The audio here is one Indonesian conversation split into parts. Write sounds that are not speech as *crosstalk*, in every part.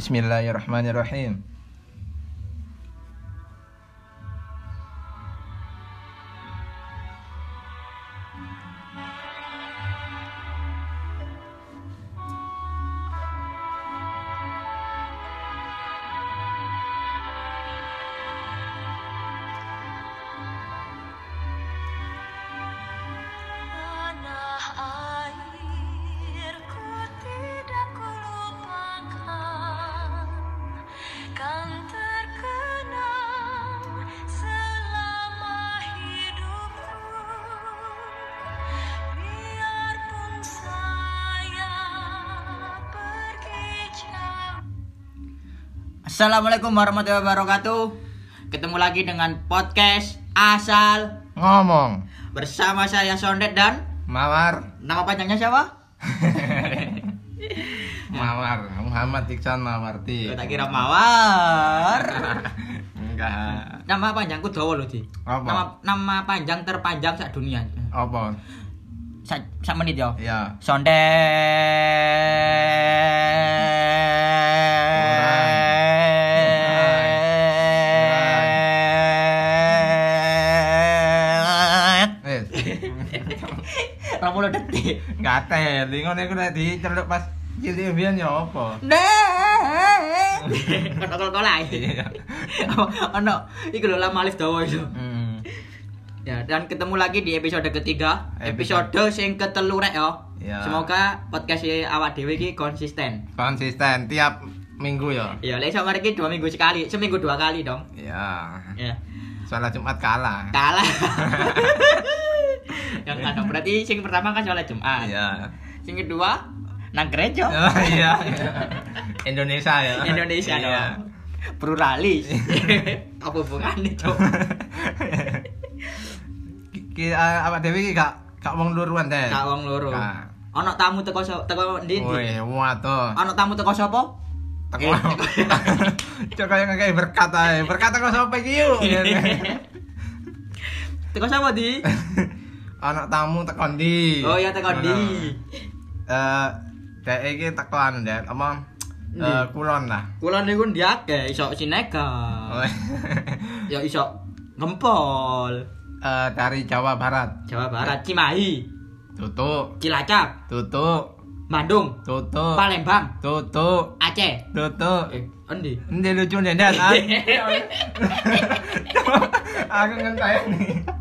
Bismillahirrahmanirrahim. Assalamualaikum warahmatullahi wabarakatuh. Ketemu lagi dengan podcast Asal Ngomong. bersama saya Sondet dan Mawar. nama panjangnya siapa? *laughs* Mawar. Muhammad Iksan Mawarti. Tak kira Mawar. *laughs* Enggak. Nama panjangku Dawa loh, Di. Apa? Nama nama panjang terpanjang sak dunia. Apa? Sak menit ya. Ya. Sondet. 30 detik. nggak teh, ngono kena nek diceluk pas jadi biyen ya apa? Nek. Kotol-kotol oh no, iku lho lama alif dawa itu. Ya, dan ketemu lagi di episode ketiga, episode, episode sing yo. Ya. Semoga podcast awak dewi ini konsisten. Konsisten tiap minggu ya. Iya, lek sama iki dua minggu sekali, seminggu dua kali dong. Iya. Iya. Soalnya Jumat kalah. Kalah. Yang ada berarti sing pertama kan sholat Jumat. Iya. Sing kedua nang gereja. Oh, iya. Indonesia ya. Indonesia Iya. Pluralis. *laughs* Apa hubungannya, Cok? Ki eh, awak dhewe iki gak gak wong luruan teh. Kak wong. Gak. Ono tamu teko teko ndi? Wih, waduh. Ono tamu teko sapa? Teko. *laughs* Cok kaya ngekei berkat ae. Berkat kok sapa iki yuk? *laughs* Teko sapa di? Ana tamu teko ndi? Oh iya teko ndi? Eh, dek iki teko anu, Dek. Apa? Eh, kulon lah. Kulon niku ndiake iso sinega. Oh. Ya iso ngempol. Eh, dari Jawa Barat. Jawa Barat, Cimahi, Tutuk, Cilacap, tutuk, Bandung, tutuk, Palembang, tutuk, Aceh. tutuk. Eh, endi? Endi lucu nih, Dek? ah? Aku *laughs* *laughs*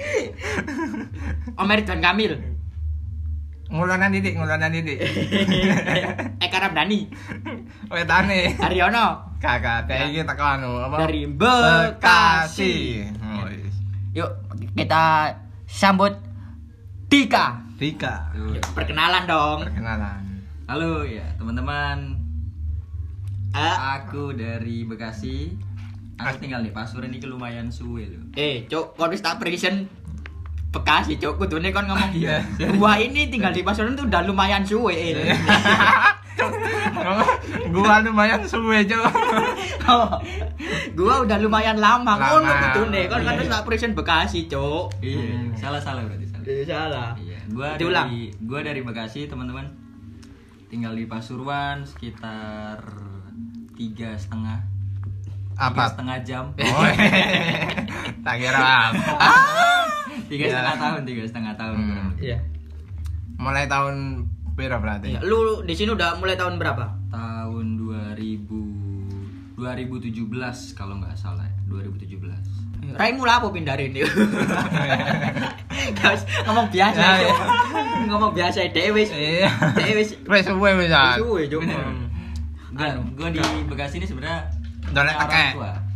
ngenteni. Omer dan Kamil. Ngulanan didik, ngulanan didik. *laughs* Eka Ramdhani, Wetane. Haryono Kakak, dek iki teko anu apa? dari Bekasi. Oh, yes. Yuk kita sambut Dika. Dika. Yuk, perkenalan dong. Perkenalan. Halo ya teman-teman, Eh, aku dari Bekasi. Aku tinggal di Pasuruan ini lumayan suwe loh. eh, cok, kau wis tak present Bekasi, cok. Kudune kon ngomong. Iya. Gua ini tinggal di Pasuruan tuh udah lumayan suwe. eh. *laughs* gua lumayan suwe, Cuk. *laughs* Oh, gua udah lumayan lama. Ngono kudune. Kon kan wis tak present Bekasi, cok. Iya, salah salah berarti salah. Iya salah. Iya, gua dari gua dari Bekasi teman-teman. Tinggal di Pasuruan sekitar tiga setengah Apa? setengah jam Oh, *laughs* tak kira apa. tiga setengah tahun tiga setengah tahun Hmm. Iya. Mulai tahun piro berarti? Iya. Lu di sini udah mulai tahun berapa? tahun 2000 2017 kalau nggak salah ya 2017 Raimu lah apa pindah ini? *laughs* Guys, ngomong biasa. Ya, ya. ngomong biasa. Iya. Dhewe wis. Wes suwe wis. ah. Suwe. Enggak, gue di Bekasi ini sebenarnya Dolek teke.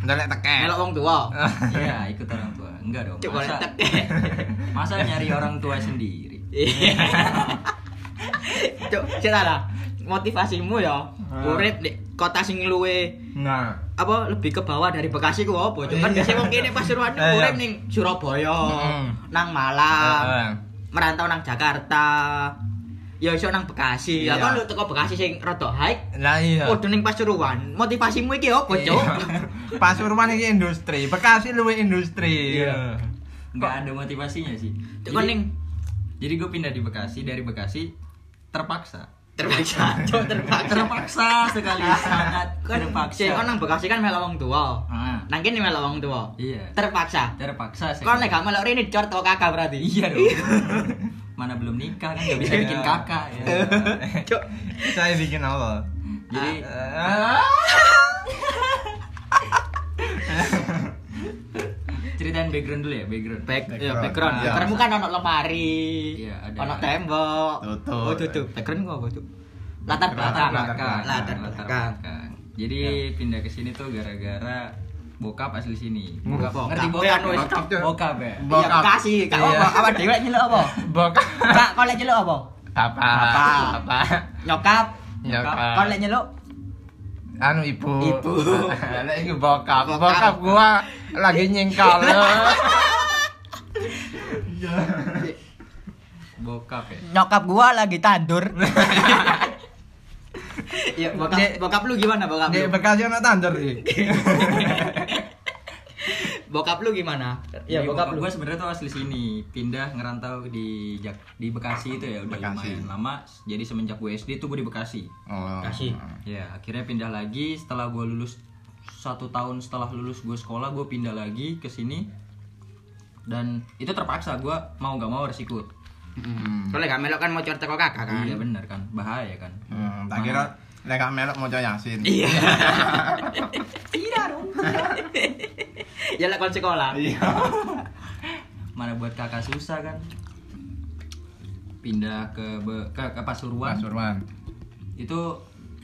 Dolek teke. Melok wong tua. *laughs* Iya, ikut orang tua. Enggak dong. Coba Masa, teke. *laughs* masa nyari orang tua sendiri? Iya. *laughs* Cok, cerita lah. Motivasimu ya, urip di kota sing luwe Nah. apa lebih ke bawah dari Bekasi ku apa? Cok kan Iya. biasanya wong kene Pasuruan Eh, urip iya. ning Surabaya, nang Malang, merantau nang Jakarta. Ya iso nang Bekasi. Ya Iya. kan lu teko Bekasi sing rada high. Lah iya. Waduh ning Pasuruan, motivasimu iki apa, Cok? *laughs* Pasuruan iki industri, Bekasi luwe industri. Iya. Enggak ada motivasinya sih. Kan ning Jadi gue pindah di Bekasi dari Bekasi terpaksa. Terpaksa, *laughs* cok terpaksa. terpaksa sekali *laughs* sangat Kan terpaksa kon nang Bekasi kan melok wong tua. Ah, Nang kene melok wong tua. iya Terpaksa. terpaksa sekali nek gak melok rene cor tau kakak berarti. iya dong mana belum nikah kan nggak bisa bikin Iya. kakak ya *laughs* Cok. Saya bikin apa? jadi *laughs* ceritain background dulu ya background Back, Background. ya background. Iya. Backgroundmu kan ono lemari. Iya, ada. Ono tembok. Tutup. Oh, tutup. Background gua apa, Cuk? Latar Latar belakang. belakang. Latar belakang. belakang jadi pindah ke sini tuh gara-gara bokap asli sini Bokap. ngerti Bokap. bokap anu, bokap Cuk. bokap ya Iya, Bokap. Bekasi. Kak Iya. apa? Apa dewek nyeluk apa? Bokap. Kak, kok lek nyeluk apa? Bapak. Bapak. Nyokap. Nyokap. Kok lek nyeluk? Anu ibu. Ibu. *laughs* Lek iku bokap. Bokap. Gua lagi nyengkal. *laughs* *laughs* bokap ya Nyokap gua lagi tandur. Iya, *laughs* bokap, Dek. bokap lu gimana bokap Di lu? Bekasi tandur iki. *laughs* Bokap lu gimana? Iya, Jadi bokap lu. gue sebenarnya tuh asli sini pindah ngerantau di Jak di Bekasi itu ya udah Bekasi. lumayan lama jadi semenjak gue SD tuh gue di Bekasi Oh. Bekasi. ya akhirnya pindah lagi setelah gue lulus satu tahun setelah lulus gue sekolah gue pindah lagi ke sini dan itu terpaksa gue mau gak mau harus ikut Hmm. Soalnya gak melok kan mau cor teko kakak kan. iya bener kan bahaya kan Hmm, tak kira lek gak melok mau Yasin. Iya. *laughs* Tidak dong. *laughs* ya lek kon sekolah. Iya. *laughs* mana buat kakak susah kan pindah ke Be- ke, ke Pasuruan Pasuruan. itu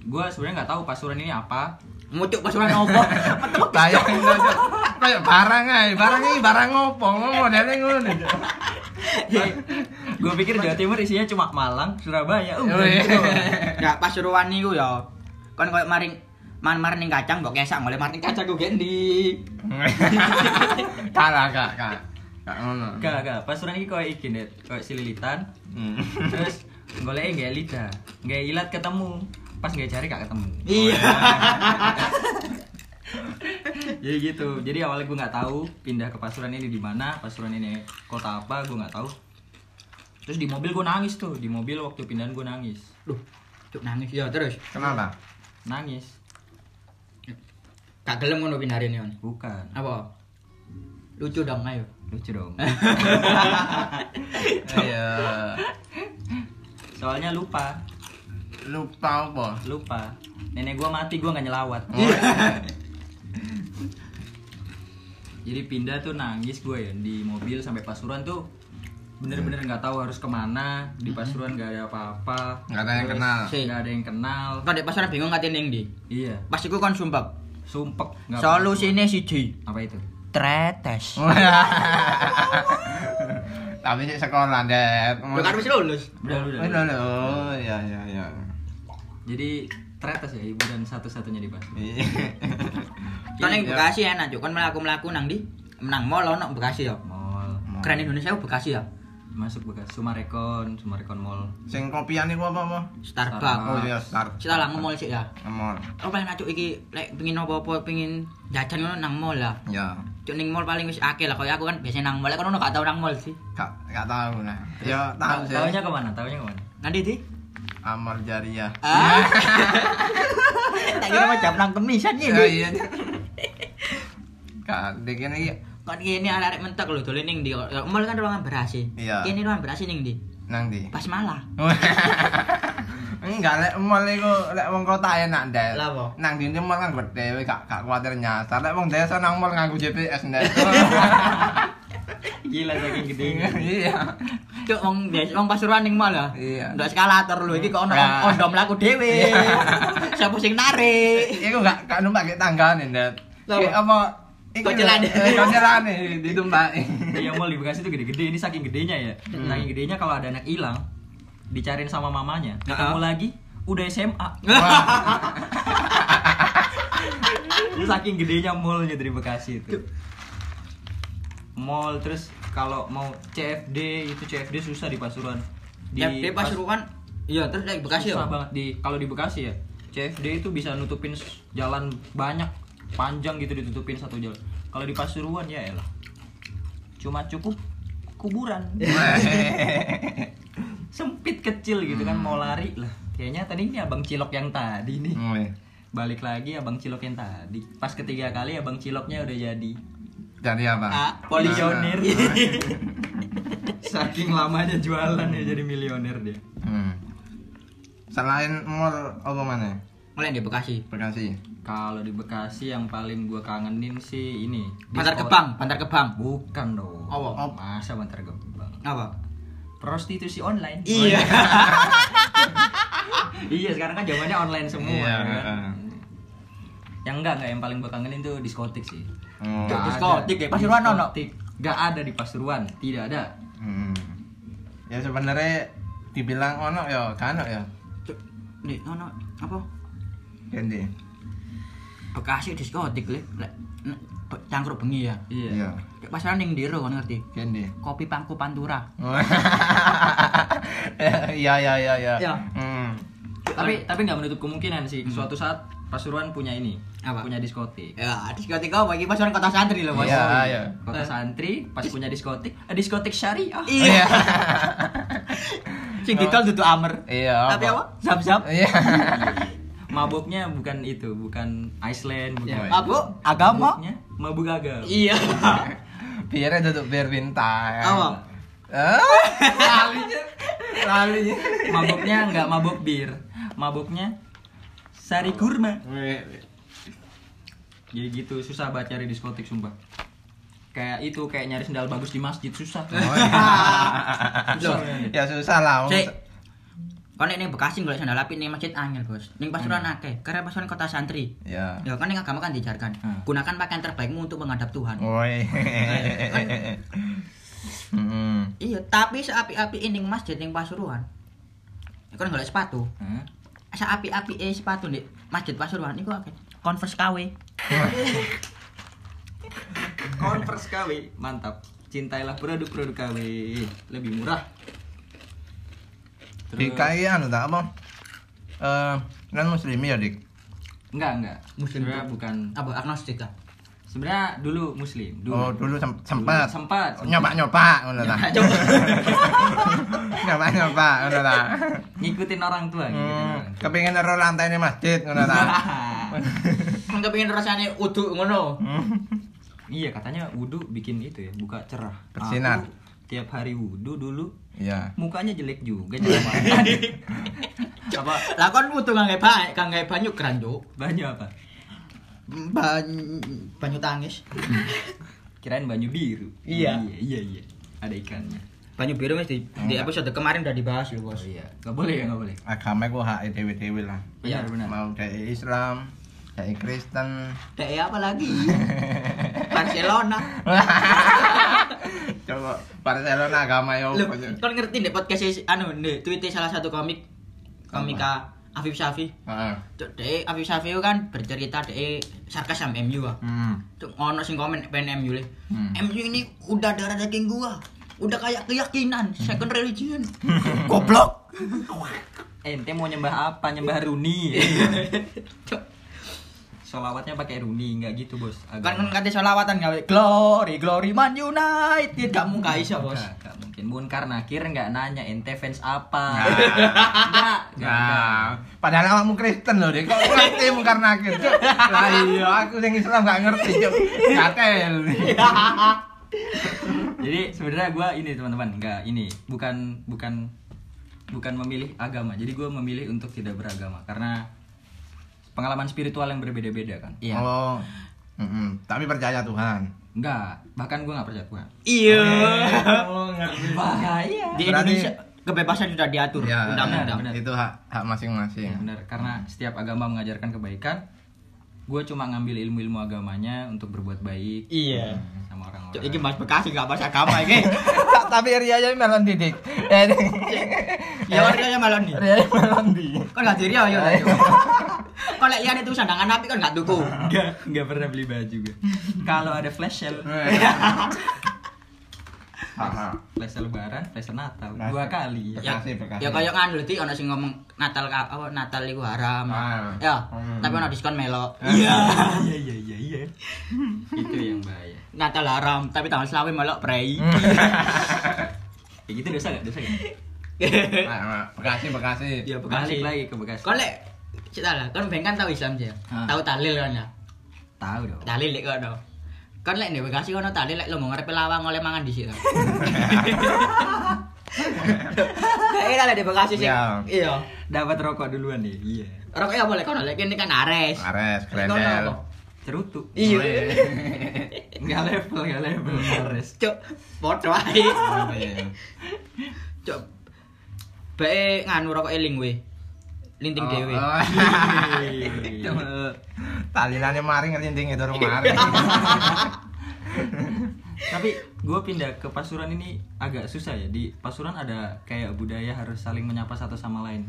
gue sebenarnya nggak tahu Pasuruan ini apa Mucuk pasukan opo. Kayak ngono. Kayak barang ae, barang iki barang opo? Ngono modele ngono. Gue pikir Jawa Timur isinya cuma Malang Surabaya uh, Oh, iya. gitu. *laughs* Ya Pasuruan niku ya. Kon koyo maring man maring kacang mbok kesak mulai maring kacang ku gendi. *laughs* Kalah kak, kak. Kak ngono. Gak, gak. Pasuruan ini kayak iki deh, kayak sililitan. Hmm. Terus goleknya nggak lidah, nggak ilat ketemu. Pas nggak cari gak ketemu. Iya. *laughs* Jadi gitu. Jadi awalnya gue nggak tahu pindah ke Pasuruan ini di mana, Pasuruan ini kota apa, gue nggak tahu. Terus di mobil gue nangis tuh, di mobil waktu pindahan gue nangis, Duh, cuk nangis ya terus. Kenapa? nangis. Gak gelem ngono pindahin yon. Bukan, Apa? Lucu dong ayo. lucu dong. *laughs* Iya. Soalnya lupa, Lupa apa? lupa. Nenek gue mati, gue nggak nyelawat. *laughs* Jadi pindah tuh nangis gue ya di mobil sampai Pasuruan tuh bener-bener nggak tahu harus ke mana di Pasuruan nggak ada apa-apa Nggak ada yang Terus kenal. Si. nggak ada yang kenal Kok dek Pasuruan bingung ngatin ning ndi? iya Pas iku kon sumpek. sumpek nggak Solusine siji. apa itu Tretes. *laughs* Tapi sih sekolah. Lu kan wis lulus. udah udah, Oh, udah. udah, Oh, iya iya iya. jadi tretes ya hiburan satu-satunya di Pasuruan Iya. Kan ning Iya. Bekasi enak cuk, kon mlaku-mlaku nang ndi? Nang mall ono Bekasi ya. mall Keren Indonesia Bekasi ya. Masuk bekas Sumarekon Sumarekon Mall Sing kopian iku apa apa? Starbucks. Oh iya, start. Kita lah nge-mall sih ya. Nomor. Oh paling acuk iki lek pengin apa-apa pengin jajan ngono nang mall lah. Ya. Cuk ning mall paling wis akeh lah koyo aku kan biasa nang mall. Lek kono gak tau nang mall sih. Gak gak tahu nah. Ya tahu sih. tahunya ke mana tahunya ke mana Nanti di Amal jariah. Ah. *laughs* Tak kira mau jam nang kemisan ya. Ya iya. Kak, iki Kon kene arek mentek lho dolen ning ndi. Ya, Mall kan ruangan beras sih. Iya. Kene ruangan beras ning ndi? nang ndi? Pas malah. *laughs* Enggak lek mall iku lek wong kota enak ndek. Lah, apa? Nang ndi mall kan gede gak gak kuwatir nyasar. Lek wong desa nang mall nganggo GPS ndek. *laughs* gila saking gedenya *laughs* Iya. Cuk wong des wong Pasuruan ning mall ya. Iya. Ndak eskalator lho iki kok ono ondo mlaku dhewe. Siapa sing narik? Iku gak gak numpak tanggane ndek. Apa? Kocelane. Kocelane ditumpaki. Iya mall di Bekasi tuh gede-gede. Ini saking gedenya ya. Saking gedenya kalau ada anak hilang dicariin sama mamanya. Ketemu lagi udah SMA *laughs* Itu saking gedenya mallnya dari Bekasi itu. Mall terus kalau mau CFD itu CFD susah di Pasuruan. Di FD Pas- Pasuruan. Iya, terus lek Bekasi susah ya. banget di kalau di Bekasi ya. CFD itu bisa nutupin jalan banyak panjang gitu ditutupin satu jalan kalau di Pasuruan ya elah cuma cukup kuburan *laughs* sempit kecil gitu kan mau lari lah kayaknya tadi ini abang cilok yang tadi nih Oh, iya. balik lagi abang cilok yang tadi pas ketiga kali abang ciloknya udah jadi Jadi apa? Ah, Milioner *laughs* saking lamanya jualan ya jadi milioner dia Hmm. Selain mall apa mana? Mulai di Bekasi. Bekasi. Kalau di Bekasi yang paling gua kangenin sih ini Bantar Gebang, Bantar Gebang. bukan dong Apa? masa Bantar Gebang Apa? prostitusi online Iya. *laughs* iya sekarang kan zamannya online semua Iya, ya kan? heeh. yang enggak enggak yang paling gua kangenin tuh diskotik sih Oh. Di- Nggak diskotik ya? Pasuruan ono? Nggak ada di Pasuruan tidak ada Hmm. Ya sebenarnya dibilang ono ya, kan ono ya. Nih, ono apa? Kendi. Bekasi diskotik lek. Cangkruk bengi ya. iya Iya. Pasaran ning Diro kan ngerti. Kendi. Kopi Pangku Pantura. *laughs* Iya iya iya iya. Iya. Hmm. tapi tapi nggak menutup kemungkinan sih suatu saat Pasuruan punya ini Apa? punya diskotik Ya, diskotik apa? Iki pasaran kota santri loh, Bos. Iya, iya. kota santri pas punya diskotik eh, diskotik syariah Iya. *laughs* Sing didol dudu amer. Iya. Tapi apa? Zap-zap. Iya. *laughs* mabuknya bukan itu bukan Iceland bukan Iya. Apa? Agama? mabuknya mabuk agama Iya. Biarnya *laughs* duduk biar bintang. Apa? Eh? Lalinya. Lalinya. mabuknya nggak mabuk bir mabuknya sari kurma jadi gitu susah banget cari diskotik sumpah kayak itu kayak nyari sendal bagus di masjid susah Oh, iya. Susah, ya susah lah. Cek. Nek ning Bekasi golek sandal apik ning masjid angel, Bos. Ning Pasuruan akeh, karena Pasuruan kota santri. Ya. Ya kan ning agama kan diajarkan, Hmm. gunakan pakaian terbaikmu untuk menghadap Tuhan. Woi. Hmm. Iya, tapi seapi-api ning masjid ning Pasuruan. Ya kan golek sepatu. Hah? Seapi-api eh sepatu nih masjid Pasuruan iku akeh. Converse KW. Converse KW mantap cintailah produk-produk KW lebih murah Di KI anu tak apa? Eh, kan muslim ya, Dik. enggak enggak Muslim sebenarnya bukan Apa agnostik ah? sebenarnya dulu muslim dulu Oh, dulu sem- sempat. sempat Nyoba-nyoba ngono ta. Nyoba-nyoba *laughs* ngono ta. ngikutin orang tua ngikutin Hmm, orang tua. kepengin ero lantai masjid ngono ta. *laughs* Kan kepengin rasanya uduk ngono. Hmm. iya katanya wudhu bikin itu ya buka cerah Bersinar. Aku tiap hari wudhu dulu Iya. mukanya jelek juga apa *laughs* Lah kon butuh ngangge bae, ngangge banyu keran, Cuk. banyu apa Banyu banyu tangis. kirain banyu biru Iya. iya iya iya ada ikannya Banyu biru wis di, di episode kemarin udah dibahas loh, Bos. oh iya nggak boleh ya nggak boleh Agama ku hak dewe-dewe lah. benar Iya. benar Mau dari Islam, dari Kristen. Dek apa lagi? *laughs* Barcelona. *laughs* Coba Barcelona agama yo. Loh, kon ngerti deh podcast is- anu nih tweet salah satu komik komika Afif Syafi. Heeh. Dek Afif Syafi kan bercerita dek sarkas sama MU ah. Hmm. Ngono sing komen pengen MU le. Hmm. MU ini udah darah daging gua. Udah kayak keyakinan, second religion. *laughs* Goblok. ente mau nyembah apa nyembah Runi *laughs* Cuk, solawatnya pakai Runi nggak gitu bos kan Agama. kan kate selawatan gawe glory glory Man United gak mungkin iso, Bos. Nggak, nggak mungkin Bun Karnakir nggak nanya ente fans apa Nah. nggak nggak Nah, padahal awakmu Kristen loh, Dik. Kok ngerti mu karena akhir, Cuk? Lah iya, aku yang Islam gak ngerti, Cuk. Gatel. *laughs* jadi sebenarnya gue ini teman-teman nggak ini bukan bukan bukan memilih agama jadi gue memilih untuk tidak beragama karena pengalaman spiritual yang berbeda-beda kan Iya. Oh. Mm-mm. Tapi percaya Tuhan. Enggak, bahkan gue nggak percaya Tuhan. Iya. Oh. Bahaya. Di Berarti- Indonesia kebebasan sudah diatur Ya, undang-undang. benar. itu hak hak masing-masing. Ya, benar, karena setiap agama mengajarkan kebaikan. Gue cuma ngambil ilmu-ilmu agamanya untuk berbuat baik Iya. sama orang-orang. Iki Mas Bekasi gak bahasa agama iki. *laughs* Tapi Ria aja melon didik. *laughs* Ya ora ya malah nih. Ria melon di. Kon gak diri ya ya. Kon lek iyane tuh sandangan api kon gak tuku. Enggak, enggak pernah beli baju gue. *laughs* Kalau ada flash sale, Flash lebaran, flash Natal, Nah, dua kali. Ya, Bekasi, Bekasi. ya kayak lho, Dik, ono sing ngomong Natal apa Natal iku haram. Ah. Ya, Hmm. tapi ono diskon melok. *laughs* Iya, iya, iya, iya, iya. Itu yang bahaya. Natal haram, tapi tanggal selawe melok prei. Hmm. Kayak *laughs* gitu dosa gak? Dosa gak? Nah, *laughs* Bekasi, Bekasi. Ya Balik Bekasi. lagi ke Bekasi. Lek cerita lah, kan tahu Islam sih. ya? Ah. Tahu talil kan ya. Tahu dong. Talil lek kono. Kon lek di Bekasi kono talil lek lo mau ngarep lawang oleh mangan di situ. *laughs* Kayak ada di Bekasi sih. Iya. Iya. Dapat rokok duluan nih. Iya. Rokoknya boleh kono lek ini kan Ares. Ares, Lek Grendel. Cerutu. Iya. Enggak *laughs* level, enggak level. Ares. Cuk, bodoh ae. Cuk. Bae nganu rokok eling we. Linting Oh, dhewe. oh. Talilane maring ngelinting itu rumah maring. Tapi gue pindah ke Pasuruan ini agak susah ya. Di Pasuruan ada kayak budaya harus saling menyapa satu sama lain.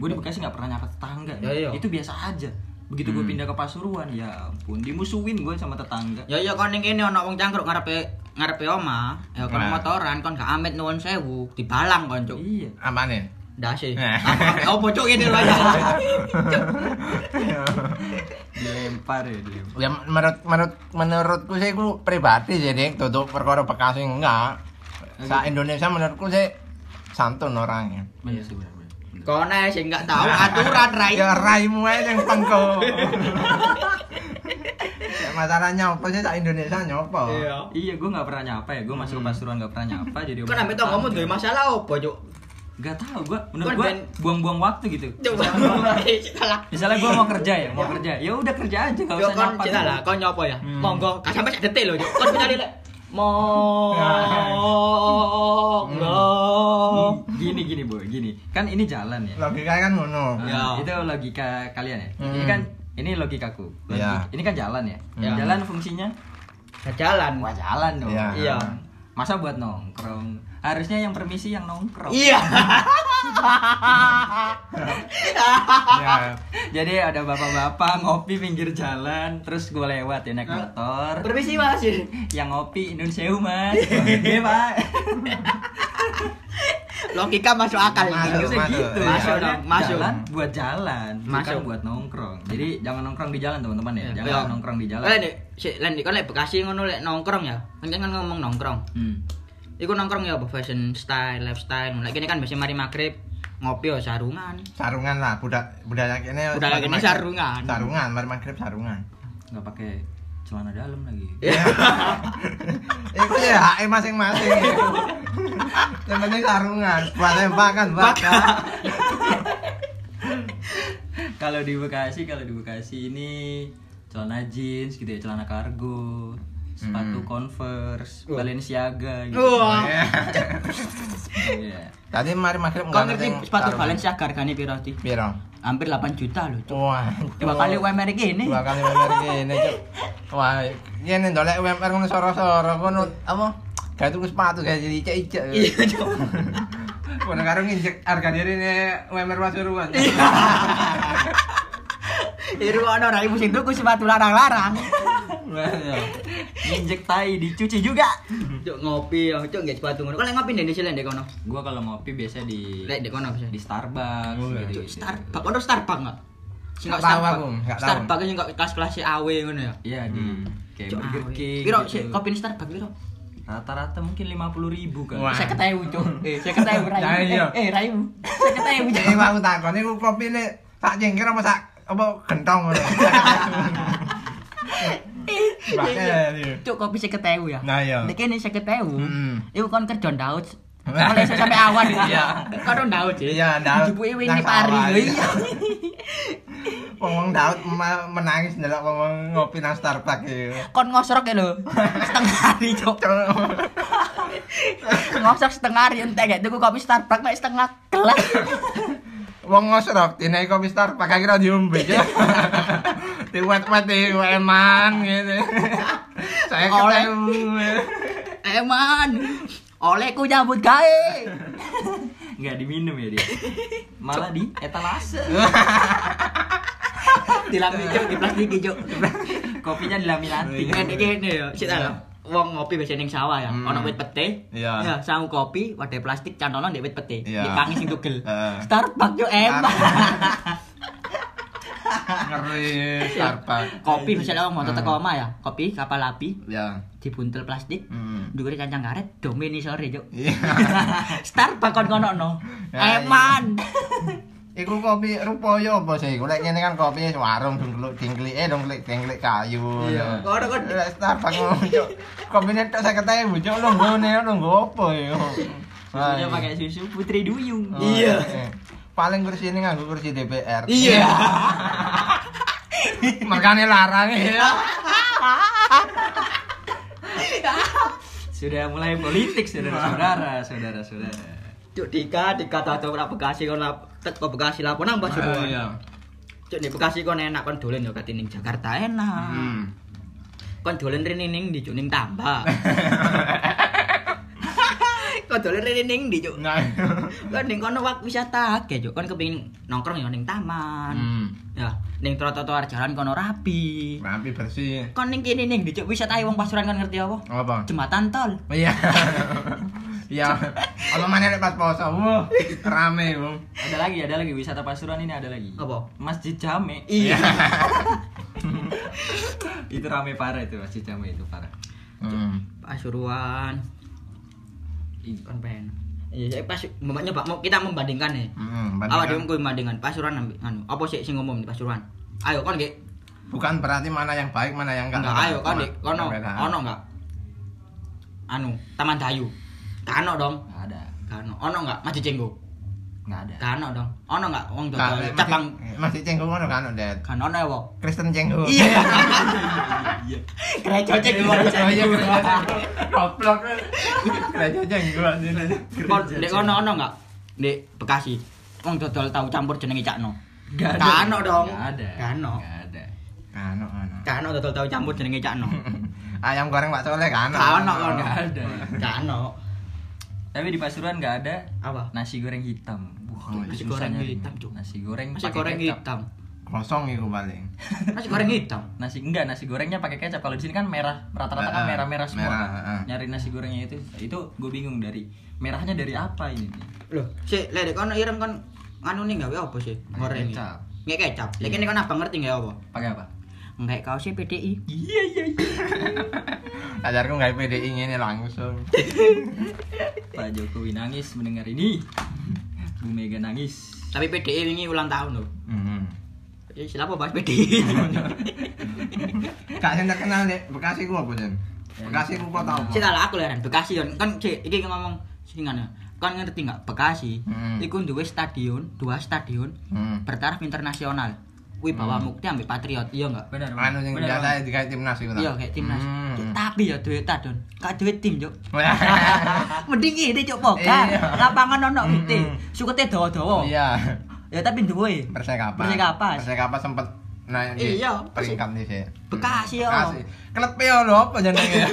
Gue di Bekasi nggak pernah nyapa tetangga. Ya, iya. Itu biasa aja. Begitu gue pindah ke Pasuruan, ya ampun, dimusuhin gue sama tetangga. Ya ya kon ning kene ana wong cangkruk ngarepe ngarepe oma, ya kon Nah. motoran kon gak amit nuwun sewu, dibalang kon cuk. Iya. Apane? Dase. Nah. Apa cuk ini lho ya. *laughs* Dilempar ya, dilempar. Ya menurut menurut menurutku sih aku pribadi sih Dik, tutup perkara Bekasi enggak. Sa Indonesia menurutku sih santun orangnya. Iya sih benar-benar. Kon ae sing gak tahu aturan rai. Ya raimu aja yang pengko. *laughs* ya, masalahnya apa sih sa Indonesia nyopo? Iya, gue nggak pernah nyapa ya. Gue masuk ke Pasuruan nggak pernah nyapa. Jadi Kon ambek tonggomu duwe masalah opo cuk? Gak tau gue. Menurut gue buang-buang waktu gitu. Salah. Misalnya gue mau kerja ya, mau kerja. Ya udah kerja aja, gak usah nyapa. cita lah, kon nyopo ya? Hmm. Monggo, gak sampai detik cuk. Kon bisa lek. Monggo. Gini gini boy, gini. Kan ini jalan ya. Logika kan ngono. Nah, Ya. Itu logika kalian ya. Hmm. Ini kan ini logikaku. Logi- Iya. Ini kan jalan ya. Ya. Jalan fungsinya Ya jalan. wah jalan dong. Iya. Masa buat nongkrong? Harusnya yang permisi yang nongkrong. Iya. Ya. Jadi ada bapak-bapak ngopi pinggir jalan, terus gue lewat ya naik motor. Permisi Mas. Yang ngopi Indonesia sewu mas. Oke pak. Logika masuk akal Masuk, masuk. gitu. Masuk dong, masuk. Jalan buat jalan, Masuk. bukan buat nongkrong. Jadi jangan nongkrong di jalan teman-teman ya. Iya. Jangan Iya. nongkrong di jalan. Sik lan kon lek Bekasi ngono lek nongkrong ya. Kan kan ngomong nongkrong. Hmm. Iku nongkrong ya apa fashion style, lifestyle. Lek kene kan biasa mari magrib ngopi ya sarungan. Sarungan lah budak budaya kene. Budaya kene maghrib- sarungan. Sarungan, mari maghrib sarungan. Nggak pakai celana dalam lagi. *laughs* Iya. Itu ya hak masing-masing. Yang penting sarungan, buat tembak kan, Pak. *laughs* Kalau di Bekasi, kalau di Bekasi ini celana jeans gitu ya, celana kargo, sepatu Hmm. Converse, Wah. Balenciaga gitu. Wah. Iya. *laughs* Tadi mari maghrib Kau nggak ngerti sepatu. Balenciaga hargane piro ti? Piro? Hampir 8 juta loh. Cuk. Wah, Dua kali UMR ini. dua kali UMR gini, Cuk. Wah, ini ndolek UMR ngono soro-soro ngono apa? Kayak tuku sepatu kayak jadi icek-icek. Iya, Cuk. *laughs* Udah karo nginjek harga diri nih UMR Pasuruan. *laughs* Iru ono ra ibu sing tuku sepatu larang-larang. Injek tai dicuci juga. Cuk ngopi ya, cuk nggak sepatu ngono. Kau lek ngopi ndek sini ndek kono. Gua kalau ngopi biasa di Lek ndek kono bisa. di Starbucks Oh, gitu. Cuk Starbucks, ono Starbucks enggak? Sing Nggak kok tahu Starbucks. aku, nggak tahu. Starbucks sing kok kelas-kelas AW ngono ya. Iya di Hmm. kayak Burger. King. Piro gitu. sih kopi di Starbucks piro? Rata-rata mungkin 50 ribu kan. Wah. Saya *laughs* ketemu cuk. Eh, saya ketemu Rayu. Eh, eh, Rayu. Saya ketemu cuk. Jadi aku takon iku kopine sak cengkir apa sak apa gentong ngono. Bakal, *laughs* iya. Cuk kopi saya ketemu ya. Nah, iya. Nek kene saya ketemu. Mm. Iku kon kerja ndaut. *laughs* Oleh saya sampai awan Iya. Kon ndaut. Iya, ndaut. Dijupuki Nang ini pari. Iya. Wong Daud menangis ndelok wong ngopi nang Starbucks iki. Kon ngosrok ya lho. Setengah hari cuk. Ngosrok setengah hari entek gak tuku kopi Starbucks mek setengah gelas. Wong ngosrok dinai kopi Starbucks kira diombe ya. *laughs* Diwet-wet di eman gitu. *laughs* Saya Oleh. ketemu. Eman. Olehku nyambut gawe. *laughs* Nggak diminum ya dia. Malah di etalase. *laughs* Dilami di plastik cuk. Kopinya dilaminati. Ngene kene yo, sik ta lho. Wong ngopi biasa ning sawah ya, Hmm. ono wit pete. Iya. Ya, sangu kopi, wadah plastik cantolno ndek wit pete. Iya. Dipangi sing tugel. Heeh. Starbucks yo eman. Ngeri Starbucks. Kopi misalnya mau tetep Hmm. koma ya. Kopi kapal api Ya. dibuntel plastik. Hmm. Dukure kancang karet domini sore, Cuk. Iya. *laughs* Starbucks kon kono no. Ya, Eman. *laughs* Iku kopi rupaya apa sih? Lek ngene kan kopi warung dongkluk dingklik eh dongklik dingklik kayu. Iya. Kono kon Lek Starbucks ngono. Kopine tok 50.000 cuk lu nggone lu nggo apa ya? *laughs* susunya pakai susu Putri Duyung. Oh, iya. Paling kursi ini nganggo kursi DPR. Iya. *laughs* Makanya larang ya. *laughs* Sudah mulai politik saudara-saudara, saudara-saudara. Cuk Dika, Dika tato ora Bekasi kon lap tek kok Bekasi lapo nang Pasuruan. Iya. Cuk ning Bekasi kon enak kon dolen yo katining Jakarta enak. Hmm. Kon dolen rene ning di Cuk ning *laughs* kon dolen rene ning di Cuk. Nah. *laughs* Kon ning kono wak wisata akeh Cuk. Kon kepengin nongkrong yo ning taman. Hmm. Ya, ning trotoar jalan kono rapi. Rapi bersih. Kon ning kene ning di Cuk wisata wong Pasuruan kan ngerti apa? Apa? Jembatan tol. Iya. *laughs* Iya. Apa mana nek pas poso? Wah, rame, Bung. Ada lagi, ada lagi wisata Pasuruan ini ada lagi. Apa? Masjid Jame. Iya. *laughs* itu rame parah itu Masjid Jame itu parah. Hmm. Pasuruan. Kon pengen. Iya, saya pas mamanya Pak mau kita membandingkan nih. Hmm, Awak bandingkan. kuwi membandingkan Pasuruan ambil anu. Apa sih sing ngomong di Pasuruan? Ayo kon Gek. Bukan berarti mana yang baik, mana yang enggak. Enggak, ayo kon Gek. Kono Perbedaan. ono enggak? Anu, Taman Dayu. Kano dong. Ada, Kano. Ono enggak? Masjid Cenggo. Nggak ada. Kano dong. Ono enggak wong dodol masih- cabang Masih cenggu ngono kan, Det. kan ono ya, Wo. Kristen cenggu. *laughs* Iya. Gereja Cenggo. Oh iya, bener. Goblok. Gereja cenggu anjir. Kon Dek kono ono enggak? Dek Bekasi. Wong dodol tahu campur jenenge Cakno. Nggak Kano dong. Nggak ada. Kano. Nggak ada. Anu, anu. Kano dodol tahu campur jenenge Cakno. *laughs* Ayam goreng Pak Soleh kan? Kano kon. Nggak ada. Kano. Tapi di Pasuruan nggak ada Apa? nasi goreng hitam. Wah, Oh, nasi susah goreng nyari. hitam, Cuk. Nasi goreng Nasi pakai goreng kecap. hitam. Kosong iku paling. *laughs* Nasi goreng hitam. Nasi enggak, nasi gorengnya pakai kecap. Kalau di sini kan merah, rata-rata kan Ah, merah-merah semua. merah, kan. ah. Nyari nasi gorengnya itu, itu gue bingung dari merahnya dari apa ini? Loh, sik lek kono ireng kon anu nih gawe apa sih? Goreng. Kecap. Nggak kecap. Lek Iya. kene kon abang ngerti nggak apa? Pakai apa? Nggak kaos PDI. Iya iya iya. Ajarku nggak PDI ngene langsung. *laughs* Pak Jokowi nangis mendengar ini. Bu Mega nangis. Tapi PDI wingi ulang tahun loh. Hmm. Ya siapa bahas *laughs* PDI? Kak sing terkenal Dek, Bekasi ku apa, Jen? Bekasi ku kota apa? Sik lah aku leran Bekasi kan kan cek iki ngomong singan ya. Kan ngerti nggak Bekasi? Hmm. Duwe stadion, dua stadion Hmm. bertaraf internasional. Wih bawa mukti ambek Patriot, iya enggak? Benar. Anu sing biasa digawe timnas iku ta? Iya kayak timnas. Hmm. Tapi ya duwe stadion. Kak duwe tim, Cuk. *laughs* Mending ini cuk poka. Iya. Lapangan ono wite. Sukete dawa-dawa. Iya. Ya tapi duwe. Persekapa. Persekapas. Persekapas sempet di Iya, peringkat di sini. Bekasi, yo. Bekasi. Klub e ono apa jenenge? *laughs*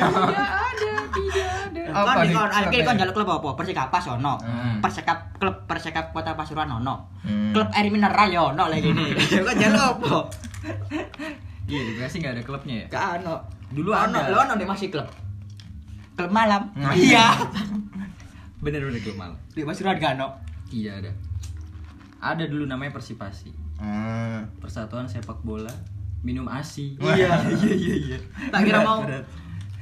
Kon Apa di di kon klub akhirnya kon e? njaluk klub apa? Persikapas ono. Hmm. Persekap klub Persekap Kota Pasuruan ono. Hmm. Klub air mineral yo ono lagi ini. *laughs* Kon njaluk apa? Iya, di Bekasi nggak ada klubnya ya? Gak ono. Dulu ono, ada. lo ono nih masih klub. Klub malam. Nah. Iya. *laughs* Bener bener klub malam. Di Pasuruan gak ono. Iya ada. Ada dulu namanya Persipasi. Hmm. Persatuan Sepak Bola Minum ASI. Iya. iya iya iya. Tak kira mau berat.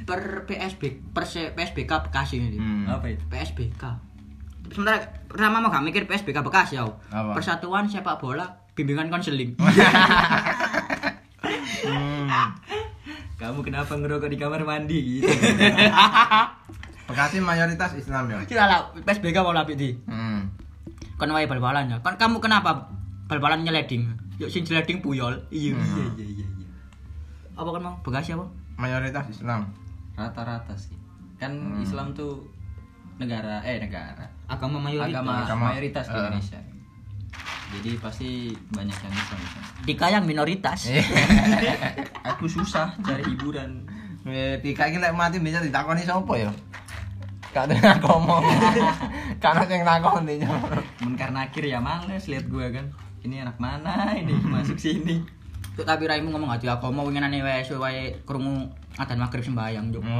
per PSB perse PSBK Bekasi ini. Hmm. Apa itu? PSBK. Sementara pertama mau gak mikir PSBK Bekasi ya. Persatuan Sepak Bola Bimbingan Konseling. *laughs* Hmm. Kamu kenapa ngerokok di kamar mandi gitu? *laughs* Bekasi mayoritas Islam ya. Kita lah PSBK mau lapik di. Hmm. Kon wae bal-balan ya. Kon kamu kenapa bal-balan nyeleding? Yuk sing nyeleding puyol. Iya. Iya iya iya iya. Apa kan mau Bekasi apa? Mayoritas Islam. Rata-rata sih. Kan Hmm. Islam tuh negara eh negara Agama mayoritas. agama, Agama, mayoritas di eh. Indonesia. Jadi pasti banyak yang Islam. Dika yang minoritas. *laughs* Aku susah cari hiburan. Eh, Tika iki lek mati bisa ditakoni sapa ya? Gak ada ngomong. *laughs* Karena sing takoni. Men karena akhir ya males lihat gua kan. Ini anak mana ini *laughs* masuk sini. Tuh tapi raimu ngomong ati agama winginane wae wae krungu adzan magrib sembayang, Juk. *laughs*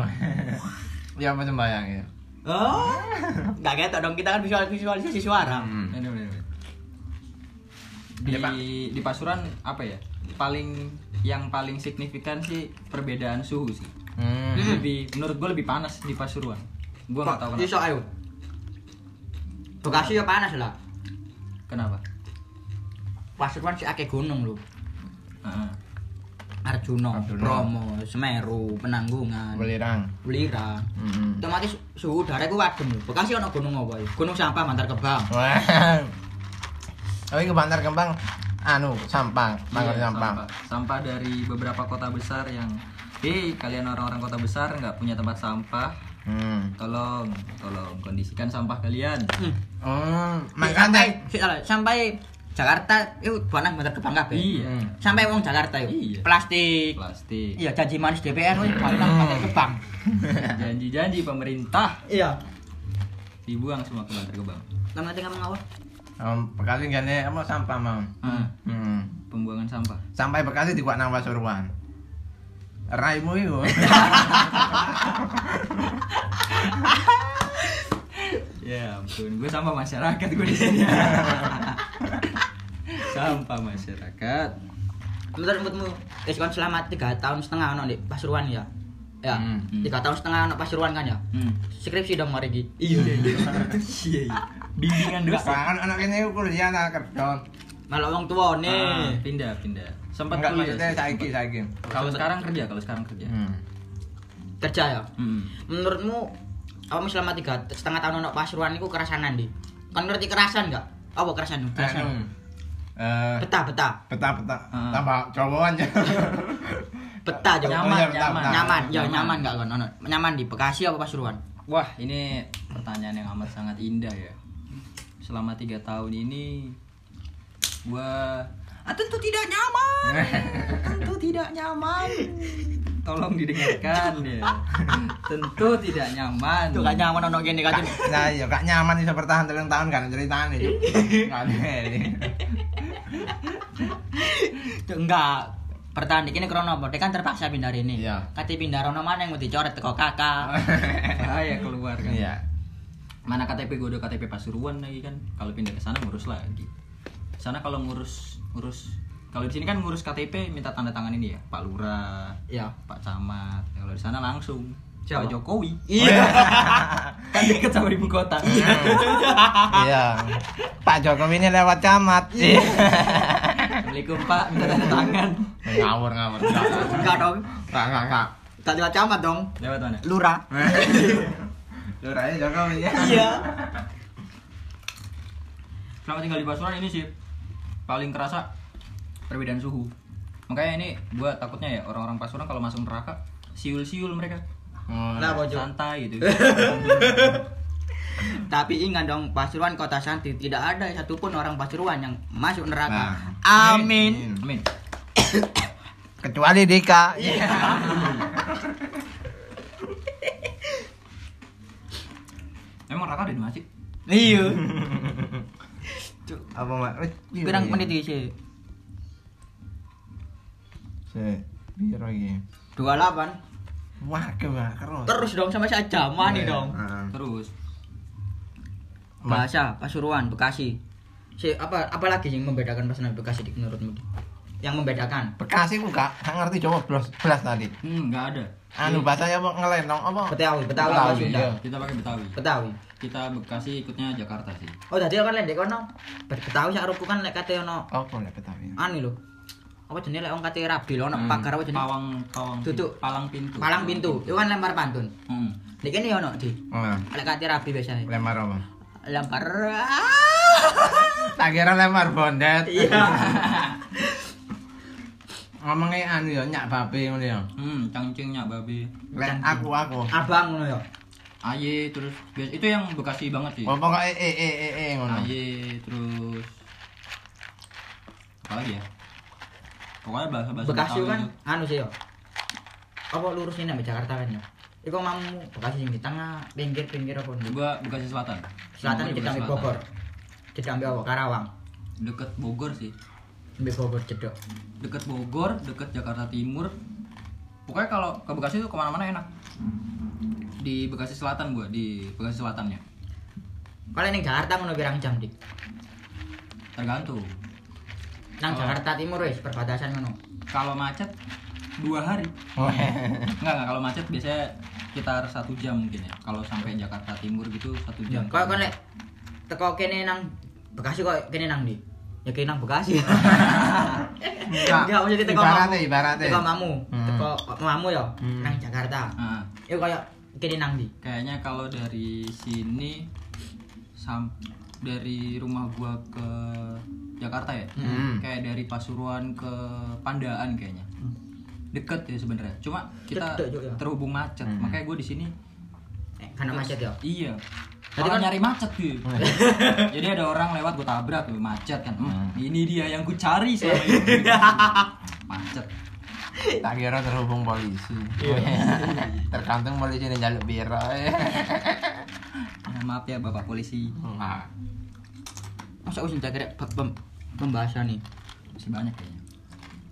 Ya apa sembayang ya? Oh. *laughs* Enggak ketok dong kita kan visual visualisasi suara. Hmm. Bener. di di Pasuruan apa ya paling yang paling signifikan sih perbedaan suhu sih Hmm. lebih menurut gue lebih panas di Pasuruan gue nggak tahu iso kenapa ayo. Bekasi ya panas lah. kenapa Pasuruan sih akeh gunung lho. Heeh. Arjuna. Bromo, Semeru, Penanggungan, Belirang. Welirang. Hmm. Otomatis suhu udara iku adem lho. Bekasi ana gunung apa ya? Gunung Sampah Bantar Gebang. Wah. *laughs* Tapi ke Bantar Kembang anu sampah, mangkok Iya, sampah. sampah dari beberapa kota besar yang Hei, kalian orang-orang kota besar nggak punya tempat sampah Hmm. tolong tolong kondisikan sampah kalian Hmm. Oh, Sampai makanya salah, sampai Jakarta itu buana Bantar Gebang kabeh. iya Hmm. Sampai wong Jakarta itu. Iya. Plastik. plastik Iya, janji manis DPR wis buana Bantar Gebang. *laughs* janji-janji pemerintah Iya. dibuang semua ke Bantar Gebang Kamu nanti ngomong apa? Um, Bekasi gane apa sampah mau. Ah, Hmm. pembuangan sampah Sampai Bekasi di nang Pasuruan. Raimu itu. *laughs* *laughs* ya ampun gue sama masyarakat gue di sini *laughs* sampah masyarakat Menurut menurutmu, wis kon selama 3 tahun setengah ono di Pasuruan ya. Ya, Hmm. tiga tahun setengah ono Pasuruan kan ya. hmm. Skripsi dong mari iki. iya iya iya bimbingan dosen Kan anak ini kuliah nak kerja. Malah wong tua Ah, nih. pindah pindah sempat Enggak kuliah maksudnya saiki saiki. kalau sekarang kerja kalau sekarang kerja Hmm. Kerja ya. Hmm. Menurutmu kamu selama tiga setengah tahun ono Pasuruan iku kerasanan di? Kan ngerti kerasan enggak? Apa kerasan? Kerasan. Anu, Eh, Betah, betah. peta peta Ah. tambah cowokan ya. *laughs* Betah jauh. Nyaman, nyaman. betah. Nyaman, ya Nyaman. nyaman enggak kan? Ono. Nyaman di Bekasi apa Pasuruan? Wah, ini pertanyaan yang amat sangat indah ya. Selama tiga tahun ini, gua ah, tentu tidak nyaman, *laughs* tentu tidak nyaman. *laughs* Tolong didengarkan ya. *laughs* Tentu tidak nyaman. Tuh gak nyaman ono gini kan. Nah, ya gak nyaman bisa bertahan telung tahun kan ceritanya *laughs* itu. Gak. Tuh, enggak. Pertanyaan ini krono apa? Dia kan terpaksa pindah ini. Iya. Kati pindah rono mana yang mau dicoret teko kakak. *laughs* Bahaya keluar kan. Iya. Mana KTP gue udah KTP Pasuruan lagi kan. Kalau pindah ke sana ngurus lagi. Sana kalau ngurus ngurus kalau di sini kan ngurus KTP minta tanda tangan ini ya, Pak Lurah, Iya. Pak Camat. Kalau di sana langsung Siapa? Pak Jokowi. Iya. *laughs* kan deket sama ibu kota. Iya. *laughs* Pak Jokowi ini lewat camat. Assalamualaikum Pak, minta tanda tangan. ngawur ngawur. Enggak, Enggak dong. enggak, enggak. Tak lewat camat dong. Lewat mana? Lurah. *laughs* Lurahnya Jokowi ya. Iya. Selama tinggal di Pasuruan ini sih paling kerasa perbedaan suhu. Makanya ini gua takutnya ya orang-orang Pasuruan kalau masuk neraka siul-siul mereka. Oh, Lah bojo. Santai gitu. *laughs* *laughs* Tapi ingat dong, Pasuruan kota santai tidak ada satupun orang Pasuruan yang masuk neraka. Nah. Amin. Amin. *coughs* Kecuali Dika. *laughs* Emang neraka ada di sih? Iya. Apa mak? Eh, iya, Pirang iya. menit sih? Lagi. 28. Wah, terus. Dong sampai saat jaman nih Iya. dong. Heeh. Terus Bahasa Pasuruan, Bekasi. Si apa apalagi yang membedakan Pasuruan Bekasi Dik, menurutmu? Yang membedakan. Bekasi ku gak gak ngerti coba belas belas tadi. hmm nggak ada. Anu bahasanya apa ngelenong apa? Betawi, Betawi, Betawi, iya. Kita pakai Betawi. Betawi. Kita Bekasi ikutnya Jakarta sih. Oh, tadi kan lek ndek kono. Betawi sak kan lek kate ono Apa ya Betawi? anu lho. Apa jenenge lek wong kate rabil ono Hmm, pagar apa jenenge? Pawang pawang Duduk. palang pintu. Palang pintu. Itu kan lempar pantun. Hmm. Nek kene ono di. Oh, Lek kate rabi biasanya. lempar apa? Lempar. Tak kira lempar bondet. Iya. *laughs* Ngomongnya anu ya nyak babi ngono ya. Hmm, cangcingnya babi. Lek aku aku. Abang ngono ya. Aye terus biasa itu yang Bekasi banget sih. Oh, pokoknya eh eh eh eh ngono. Aye terus apa lagi ya? Pokoknya bahasa bahasa Bekasi kan anu sih ya. Apa lurus ini sampai Jakarta kan ya? Iku mau Bekasi sing di tengah, pinggir-pinggir apa ndi? Gua Bekasi Selatan. Selatan kita ambil. Bogor. Kita ambil apa? Karawang. Deket Bogor sih. Ambil Bogor cedok. Deket Bogor, deket Jakarta Timur. Pokoknya kalau ke Bekasi tuh ke mana-mana enak. Di Bekasi Selatan gua, di Bekasi Selatannya. Kalau ning Jakarta ngono pirang jam dik? Tergantung. Nang Oh. Jakarta Timur wis perbatasan ngono. Kalau macet dua hari. Enggak enggak kalau macet biasanya sekitar satu jam mungkin ya. Kalau sampai Jakarta Timur gitu satu jam. Kok kon lek teko kene nang Bekasi kok kene nang ndi? Ya kene nang Bekasi. *laughs* Enggak. Enggak maksudnya teko Ibaratnya, mamu. ibaratnya. Teko mamu, Hmm. teko mamu ya Hmm. nang Jakarta. Ah, Ya koyo kene nang ndi? kayaknya kalau dari sini sam dari rumah gua ke Jakarta ya. Hmm. Kayak dari Pasuruan ke Pandaan kayaknya. Deket ya sebenarnya. Cuma kita Deket juga. terhubung macet. Hmm. Makanya gue di sini Eh, karena macet ya. Iya. Tadi kan- nyari macet tuh. *laughs* Jadi ada orang lewat gue tabrak tuh macet kan. Hmm, Hmm. Ini dia yang gue cari selama ini. *laughs* macet. Tak kira terhubung polisi. *laughs* Tergantung polisi ini jaluk biro. Nah, maaf ya Bapak polisi. Nah, Masa wis tak kira pe- pem- pembahasan nih. Masih banyak kayaknya.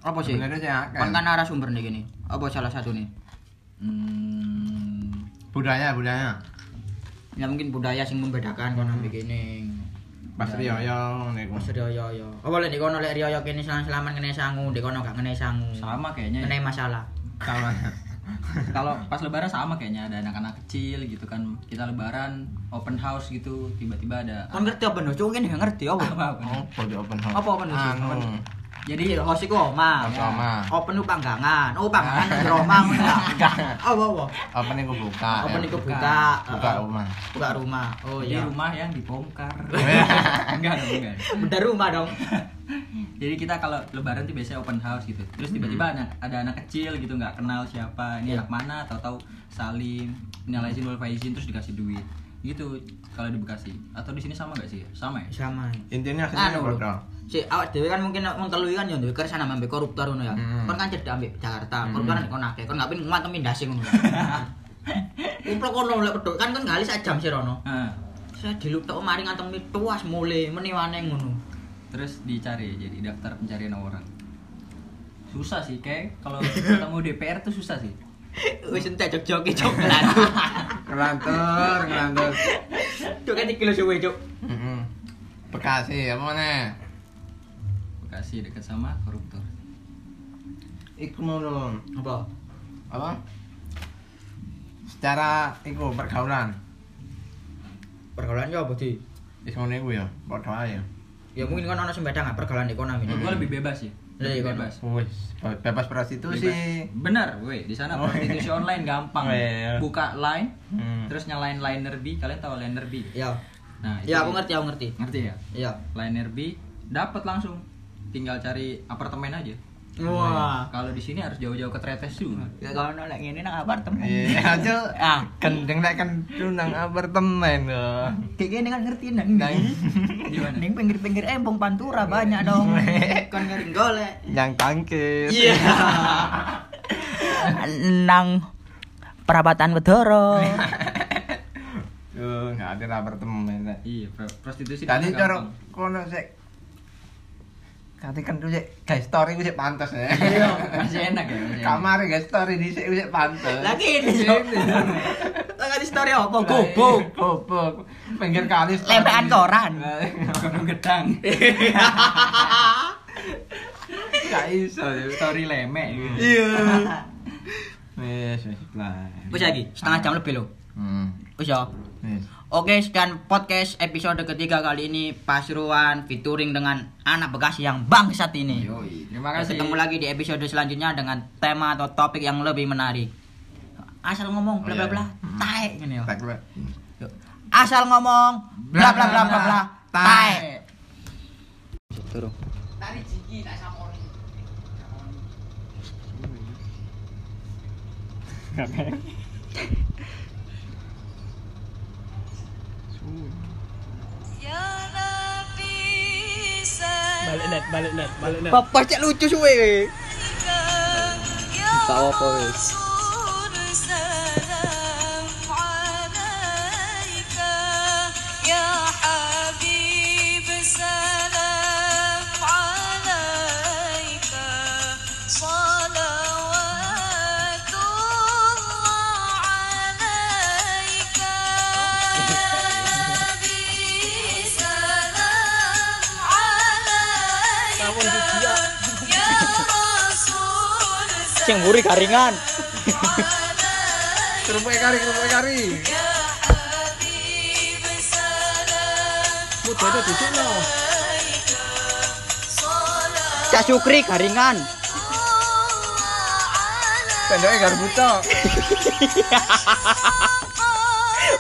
Apa sih? Kon kan narasumber nih gini. Apa salah satu nih? Hmm, budaya budaya. Ya mungkin budaya sing membedakan ambek kene. Pas riyo niku. Mas Rioyo yo. Apa lek di kono lek Rioyo kene selamat ngene sangu, di kono gak ngene sangu. sama kayaknya. ya. Ngene masalah. Sama. *laughs* Kalau pas lebaran sama kayaknya ada anak-anak kecil gitu kan. Kita lebaran open house gitu, tiba-tiba ada Kon ngerti apa ndo? Cuk kene gak ngerti apa. apa apa. Oh, open house. Apa open house? Anu. Jadi host iku omah. Host omah. Open ku panggangan. Oh, panggangan omah ngono ya. Apa apa? Open iku buka. Open ya. iku buka. buka. Buka rumah. Buka rumah. Oh Di iya. rumah yang dibongkar. *laughs* enggak dong, enggak. Bener rumah dong. *laughs* Jadi kita kalau lebaran tuh biasanya open house gitu. Terus tiba-tiba anak, ada anak kecil gitu nggak kenal siapa, ini Iya. anak mana, tahu-tahu salim, minal izin wal faizin terus dikasih duit. Gitu kalau di Bekasi. Atau di sini sama nggak sih? Sama ya? Sama. Intinya sih Anu lho. bodoh. Si awak dhewe kan mungkin wong telu iki kan yo duwe kersan ambek koruptor ngono ya. Hmm. Kan cedek ambek Jakarta. Hmm. Koruptor kan kon akeh. Kon gak pin ngantemi ndase ngono. *laughs* Kumpul kono lek pedhot kan kon gali sak jam sih rono. Nah, Saya dilutok mari ngantemi tuas mule meniwane ngono. Terus dicari jadi daftar pencarian orang. Susah sih kayak kalau *laughs* ketemu DPR tuh susah sih. Wis entek jog-joge jog lantur. Kelantur, kelantur. Cuk kan kilo suwe cuk. Heeh. Bekasi apa mana? Bekasi dekat sama koruptor. Iku mau dong. Apa? Apa? Secara iku pergaulan. Pergaulan yo apa di? Wis ngono iku ya, padha ae. Ya mungkin kan ana sing nggak pergaulan ekonomi. Menurut gua lebih bebas sih. Iya, Lebih bebas. Wis, bebas prostitusi. Bebas. Benar, weh. Di sana Oh. prostitusi online gampang. Oh, iya. Buka line, Hmm. terus nyalain liner B. Kalian tahu liner B? Ya. Nah, itu Ya aku ngerti, aku ngerti. Ngerti ya? Iya. Liner B dapat langsung. Tinggal cari apartemen aja. Wah. Kalau di sini harus jauh-jauh ke Tretes dulu. Ya kalau nolak ngene nang apartemen. Iya, *laughs* aja. Ah. Kendeng lek kan nang apartemen kok. Kayak gini kan ngerti nang Nang Gimana? Ning pinggir-pinggir embong pantura banyak dong. *laughs* Kon ngering golek. yang tangkis. Iya. *laughs* nang perabatan Bedoro. Tuh, enggak ada apartemen. Iya, pro- prostitusi di Tadi cara kono sik. Kati kan sik guys story ku sik pantes ya. Iya, masih enak ya. masih. Kamar guys story di sik sik pantes. Lagi ini. Lagi di story apa? Gobok. Gobok. Pinggir kali. Lempekan koran. Gunung gedang. *laughs* Gak iso. Story lemek gitu. Iya. Wes wes. Wis lagi, setengah jam lebih loh. Hmm. Wis ya. Oke, sekian podcast episode ketiga kali ini Pasuruan featuring dengan anak Bekasi yang bangsat ini. Yoi, terima kasih. ketemu lagi di episode selanjutnya dengan tema atau topik yang lebih menarik. Asal ngomong bla bla bla, taek ngene ya. Asal ngomong bla bla bla bla bla, taek. Turun. Tadi tak samori. Balik net, balik net, balik net. Papa cek lucu suwe. Tak apa wis. Buri karingan. kerupuk kari, kerupuk kari. Mudah ada duduk no. Cak Sukri karingan. Pendoknya garbuto. *laughs*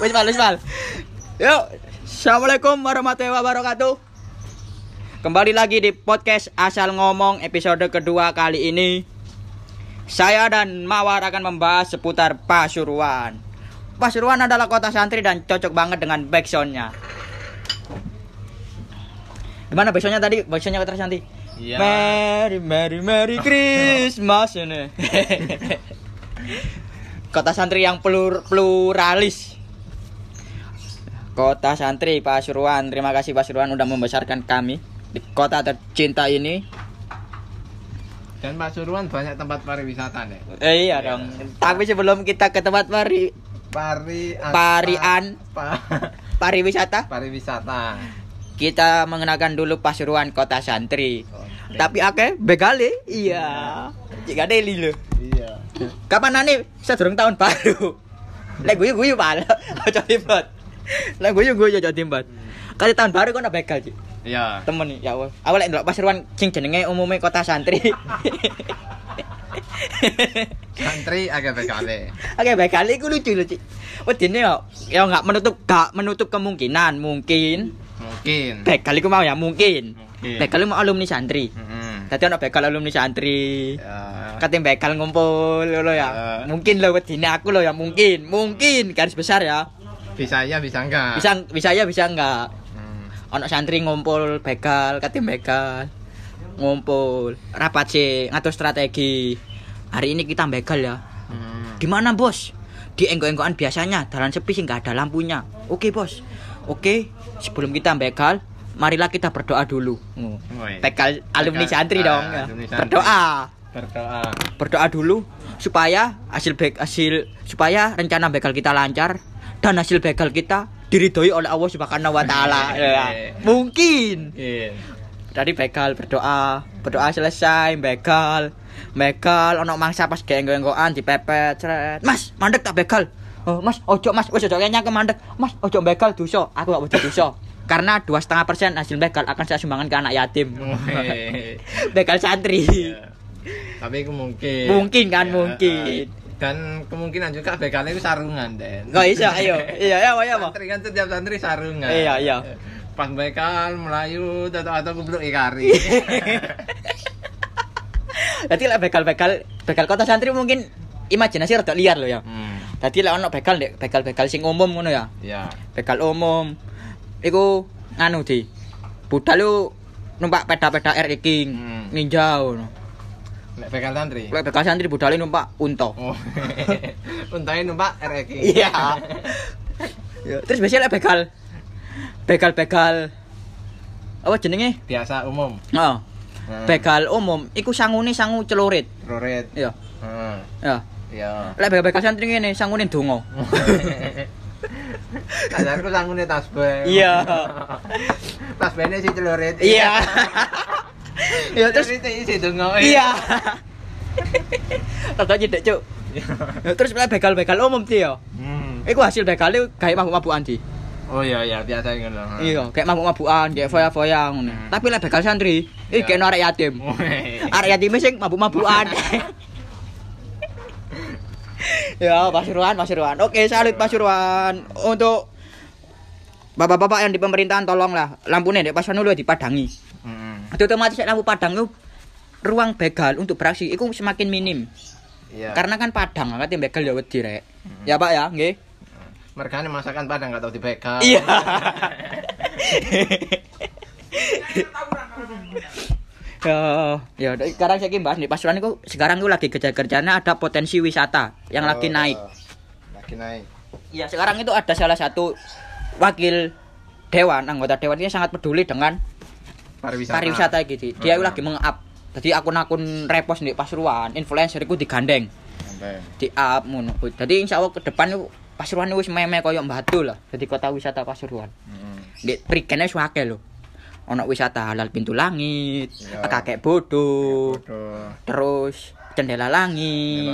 Wis mal, wis mal. Yuk, Assalamualaikum warahmatullahi wabarakatuh. Kembali lagi di podcast Asal Ngomong episode kedua kali ini saya dan Mawar akan membahas seputar Pasuruan. Pasuruan adalah kota santri dan cocok banget dengan backsoundnya. Gimana backsoundnya tadi? Backsoundnya kota santri. Iya. Merry Merry Merry Christmas ini. *laughs* Kota santri yang plur, pluralis. Kota santri Pasuruan. Terima kasih Pasuruan udah membesarkan kami di kota tercinta ini. Dan Pasuruan banyak tempat pariwisata nih. Eh, iya dong. Tapi sebelum kita ke tempat pari Pari Parian. pa, *laughs* pariwisata, pariwisata. kita mengenalkan dulu Pasuruan kota santri. Tapi ake begali, iya. Jika deli lo. Iya. Kapan nani sedurung tahun baru? *laughs* Lek guyu guyu pal. Aja timbot. Lek guyu guyu aja timbot. Kali tahun baru kok nak begal Ci. Iya. Temen nih, ya Allah. Awal lek ndelok Pasuruan sing jenenge umume kota santri. Santri agak bekale. Oke, begal iku lucu lho, Cik. Wedine yo ya enggak menutup gak menutup kemungkinan mungkin Mungkin. begal iku mau ya mungkin. Mungkin. Begal iku mau alumni santri. Mm-mm. Dadi ono begal alumni santri. Ya. Kating begal ngumpul lho ya. Ya. Mungkin lho wedine aku lho ya mungkin. Mungkin garis besar ya. Bisa ya, bisa enggak? Bisa bisa ya bisa enggak. Ono santri ngumpul begal, kating begal. Ngumpul, rapat sih ngatur strategi. Hari ini kita begal ya. Hmm. Gimana bos? Di engko-engkoan biasanya jalan sepi sih nggak ada lampunya. Oke bos. Oke, sebelum kita begal, marilah kita berdoa dulu. Oh. Begal alumni santri ah, dong. ya. alumni santri. Berdoa. Berdoa. Berdoa dulu supaya hasil hasil supaya rencana begal kita lancar dan hasil begal kita diridhoi oleh Allah Subhanahu wa taala. *laughs* Ya. Mungkin. Iya. Tadi begal berdoa, berdoa selesai, begal, begal, ono mangsa pas genggo-genggoan dipepet, cret. Mas, mandek tak begal. Oh, mas, ojo mas, wis ojo ke mandek. Mas, ojo begal dosa. Aku gak butuh dosa. Karena dua setengah persen hasil begal akan saya sumbangkan ke anak yatim. Woi. *laughs* begal santri. Iya. Tapi mungkin. Mungkin kan, Ya, mungkin. Dan kemungkinan juga bekalnya itu sarungan, Den. Gak bisa, ayo. Iya, iya, iya, Pak. Santri kan setiap santri sarungan. Iya, iya. Pas bekal melayu atau atau kubluk ikari. *laughs* Jadi lah begal-begal, begal kota santri mungkin imajinasi rada liar loh ya. hmm. Jadi lah ono begal dek, begal-begal sing umum ngono ya. Ya. begal umum iku nganu di budal lu numpak peda-peda R King Hmm. ninja ngono Nek bekal santri. lek begal santri budale numpak unta Oh. *laughs* Untai numpak RX. iya Ya, terus biasanya lek begal begal-begal apa jenenge Biasa umum. oh Hmm. begal umum iku sangune sangu celurit Roret. iya Heeh. ya Iya. lek begal-begal santri ngene sangune donga *laughs* Kajarku sangune tasbih. Iya. *laughs* Tasbihnya si celurit. iya ya terus itu isi dongo. iya Rada nyedek cuk Ya, terus lek begal-begal umum sih ya Hmm. Iku hasil begalnya kayak mabuk-mabukan di. Oh iya iya biasa ngono. Iya, kayak mabuk-mabukan, kayak foya-foya ngono. Hmm. Tapi lek begal santri, iki Iya. kayak arek yatim. Woi. Arek yatim sing mabuk-mabukan. ya, Pasuruan, Pasuruan. Oke, salut Pasuruan. Untuk Bapak-bapak yang di pemerintahan tolonglah lampunya dek pas dulu dipadangi. Hmm. Itu otomatis lampu padang itu ruang begal untuk beraksi itu semakin minim. Iya. Karena kan padang, kan begal ya wedi rek. Ya Pak ya, nggih. Mergane masakan padang gak tau dibegal. Iya. *laughs* *laughs* ya, ya sekarang saya bahas nih Pasuruan itu sekarang itu lagi kerja-kerjanya ada potensi wisata yang lagi Oh, naik. Lagi naik. Iya, sekarang itu ada salah satu wakil dewan, anggota dewan ini sangat peduli dengan Pariwisata. pariwisata gitu. Dia Hmm. lagi meng-up. Jadi akun-akun repost nih Pasuruan, influencer itu digandeng, Sampai. di up ngono. Jadi insya Allah ke depan Pasuruan itu meme koyo Batu lah. Jadi kota wisata Pasuruan. Hmm. Di perikene suake lho. ono wisata halal pintu langit, Iya. kakek bodoh, Bodoh. terus jendela langit,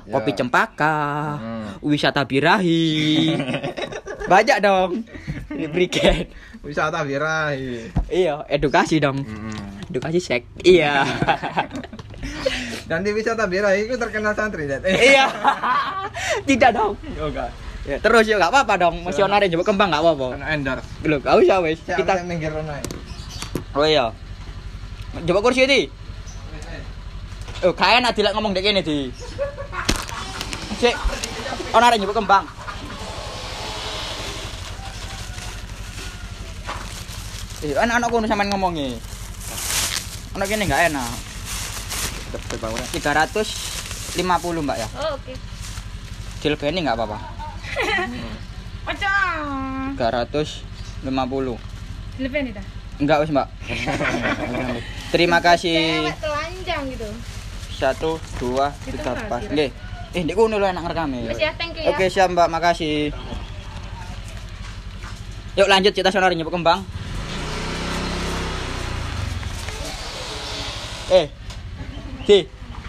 langit, kopi ya. cempaka, Hmm. wisata birahi. *laughs* Banyak dong. Di Brigade. Wisata birahi. Iya, edukasi dong. Mm-mm. Edukasi sek. Iya. *laughs* Dan di wisata birahi itu terkenal santri, Det. *laughs* iya. Tidak dong. Oh, enggak. Ya, terus ya enggak apa-apa dong. Misionaris coba kembang enggak apa-apa. Endorse. Belum, enggak usah wis. Kita minggir. Oh iya. Coba kursi iki. Oh, kaya enak dilek ngomong dek kene di. Ono arek njupuk kembang. Eh, anak-anak kono sampean ngomongi. Ono kene enggak enak. 350 Mbak ya. Oh, oke. Dilebeni enggak apa-apa. *laughs* Pocong. 350. Lebih nih dah. Enggak wis, Mbak. Terima kasih. Cewek telanjang gitu. satu dua tiga pas nggih eh ndek kono lho enak ngerekame Wis ya, thank you ya. oke siap mbak makasih yuk lanjut kita sono nyebut kembang eh di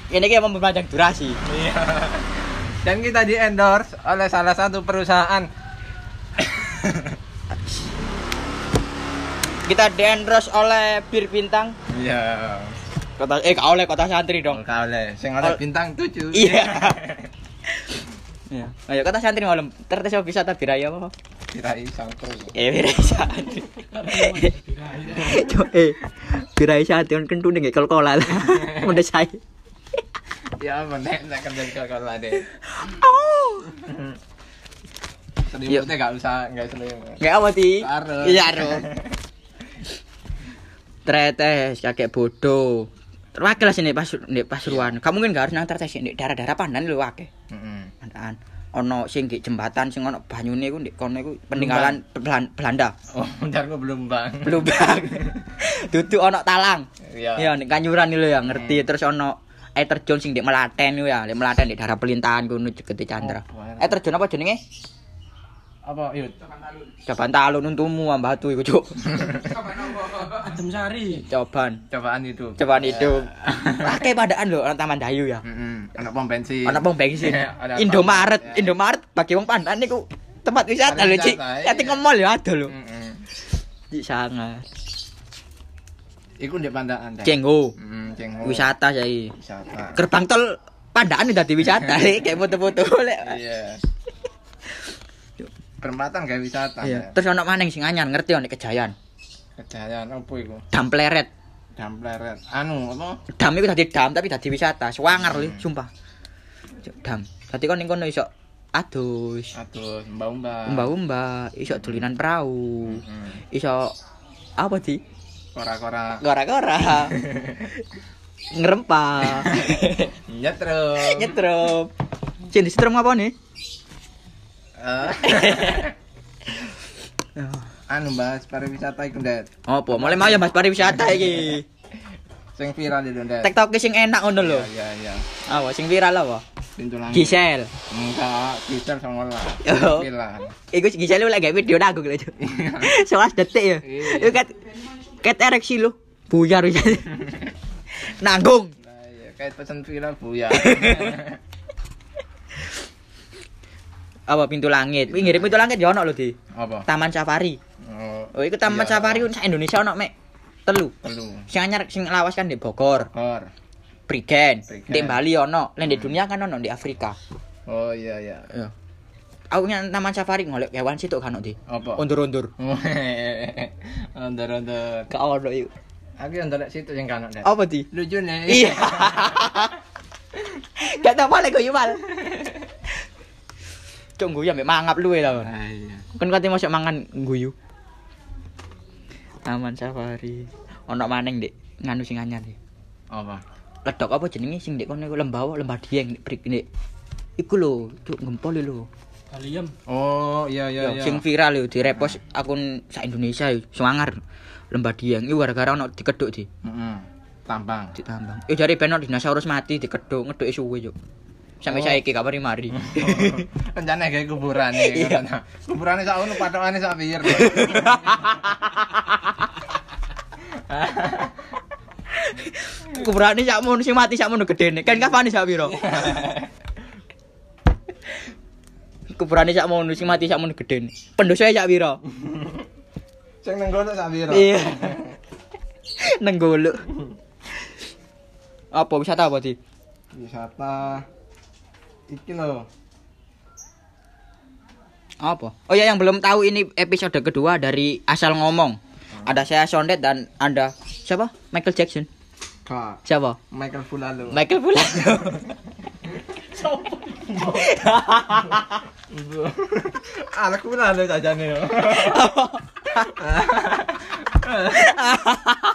ini kayak memperpanjang durasi Iya. Dan kita di endorse oleh salah satu perusahaan. *coughs* kita diendorse oleh bir bintang Iya. kota eh gak oleh kota santri dong Enggak oleh. Sing oleh Ol- bintang 7. iya *laughs* Iya. Ayo kota santri malam tertes bisa tak biraya apa? Birahi sangkru. Eh birai santri. *laughs* Eh birai santri kan kentu ning kol kola lah. *laughs* Udah saya. Ya apa nek di kalau deh. Oh. Selimutnya enggak usah, enggak selimut. Kayak apa. Iya harus. Tretes kakek bodoh. Terwakil sini pas di Pasuruan. Kamu mungkin gak harus nang tretes di daerah-daerah Pandan. Heeh. Pandan. Ono sing di jembatan sing ono banyune iku ndek kono iku peninggalan Belan- Belanda. Oh, bentar gua belum bang. Lubang. *laughs* Duduk ono talang. Iya. Ya nek kanyuran lho ya ngerti terus ono air terjun sing di Melaten yo ya, di Melaten di daerah pelintahan kono Jegete Chandra. Oh. Air terjun apa jenenge? Apa yuk? Coban talun untumu am batu iku, Cuk. *laughs* Adem Sari. Coban. Cobaan itu. Cobaan itu. Akeh padaan lho orang Taman Dayu ya. Heeh. Anak pom bensin. Ana pom bensin. Ada Indomaret, ya. Indomaret bagi wong pandan niku tempat wisata lho, Cik. Ati iya. ngemol ya ada lho. Heeh. Cik sangat. Iku ndek pandaan. Heeh, cengho. Wisata saiki. Wisata. Gerbang tol pandaan dadi wisata lek *laughs* kayak foto-foto lek. Iya. Perempatan kayak wisata. Iya. ya. Terus ono maneng sing anyar ngerti ono Kejayan. Kejayaan apa iku? Dam pleret. Dam pleret. Anu apa? Dam iku dadi dam tapi dadi wisata. Swanger lho, sumpah. Dam. Dadi kon ning kono iso adus, Aduh, mbak-mbak. umba-umba, iso dolinan perahu, Heeh. iso apa di? Kora-kora. Gora-gora. *laughs* Ngerempah. *laughs* Nyetrum. Nyetrum. Sini setrum apa nih? Eh. *laughs* anu bahas pariwisata iku, Ndet. Apa? Mulai mau ya Mas pariwisata iki. Sing viral itu, Ndet. TikTok sing enak ngono lho. Iya, iya. Apa sing viral apa? Pintu langit. Gisel. Enggak, Gisel sama lah. Oh. Viral. Iku Gisel lagi video nanggung lho. Soal detik ya. Iya. Iku kat kat ereksi lu. Buyar. *laughs* Nanggung. Nah, iya, kayak pesen viral buya. *laughs* Apa pintu langit? Ngirim pintu langit ya ono lho di. apa? Taman Safari. Oh, Oh, iku Taman iya. Safari sak Indonesia ono mek telu. Telu. Sing anyar sing lawas kan di Bogor, Kor. Prigen, di Bali ono, lan di dunia kan ono di Afrika. Oh iya iya. Ya. Aku nang Taman Safari ngolek hewan situ kan di. Apa? Undur-undur. *laughs* Onder-onder. Gak ono iku. Aku yang ndelok situ yang kanan, Ndet. Apa di? Lucu nih. Iya. *laughs* Gak tau boleh gue yumal. Cuk guyu ambek mangap luwe ta. Ah, iya. Kan kate mosok mangan guyu. Taman safari. Ono maneng Dik, nganu sing anyar iki. Apa? Ledok apa jenenge sing Dik kono iku lembawa, lembah dieng Dik brik Dik. Iku lho, cuk gempol lho. Kalian. Oh iya iya Yo, iya. Sing viral lho direpost akun sak Indonesia yo, semangar. Lembah dieng iku gara-gara ono dikeduk di Heeh. Tampang. ditambang. Eh jare ben dinosaurus mati dikeduk ngeduk suwe yo. Sampai Oh. saiki gak mari-mari. *laughs* Rencana kayak kuburan nih. Iya. Kuburannya sak ono patokane sak pir. Kuburane sakmono sing mati sakmono gedene. Kan kafane sak piro? Kuburane sakmono sing mati sakmono gedene. Pendosane sak piro? Sing nang kono sak piro? Iya. Nenggolo. Apa wisata apa, Di? Wisata iki lho. Apa? Oh ya yang belum tahu ini episode kedua dari asal ngomong. Ada saya Sondet dan Anda siapa? Michael Jackson. Kak, Siapa? Michael Fulalo. Michael pula. *laughs* Anak Fulalo sajane yo. *laughs* *laughs*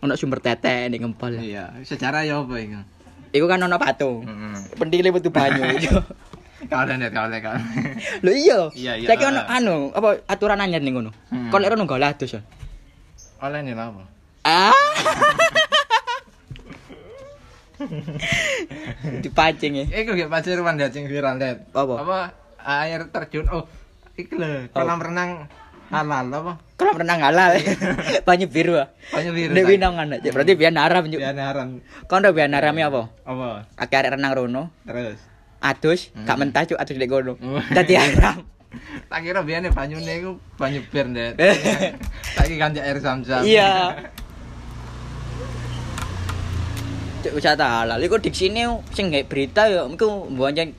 Ono sumber tete ning ngempol. Iya, sejarah ya apa iku? Iku kan ono patung. Heeh. Pendile metu banyu. Kalah net kalah kalah. Lho iya. Iya, iya. Saiki ono anu, apa aturan anyar ning ngono. Hmm. Kon lek ono adus. ya. Oleh nih apa? Ah. *laughs* Dipancing ya. Iku gak Pasuruan dia sing viral. Apa? Apa air terjun oh iku lho kolam renang halal apa? Kolam renang halal. *laughs* Banyu biru. ah. Banyu biru. Nek ana. Berarti biar naram yuk. Ya naran. Kon udah biar narame apa? Apa? Akeh arek renang rono. Terus. Adus, gak mentah cuk adus lek kono. Hmm. Dadi haram. *laughs* Tak kira biyen banyune iku banyu bir net. *laughs* Tak kira air zam-zam. Iya. Cuk wisata halal iku diksine sing gawe berita ya iku mbonceng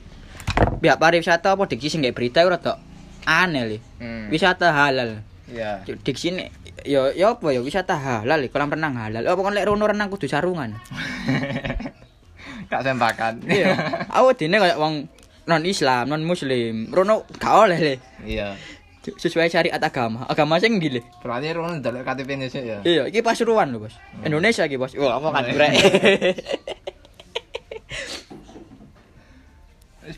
pihak pariwisata apa diksi sing gawe berita iku rada aneh li. Hmm. Wisata halal. Iya. Cuk diksine ya ya apa ya wisata halal kolam renang halal. Apa kon lek rono renang kudu sarungan. *laughs* Kak sempakan. Iya. Aku dene kayak wong non Islam, non Muslim. Rono gak oleh le. Iya. Sesuai syariat agama. Agama sing ndi le? Berarti rono ndelok KTP Indonesia ya. Iya, iki Pasuruan lho, Bos. Indonesia iki, Bos. Wah, apa kan Oh, iya. brek. *laughs*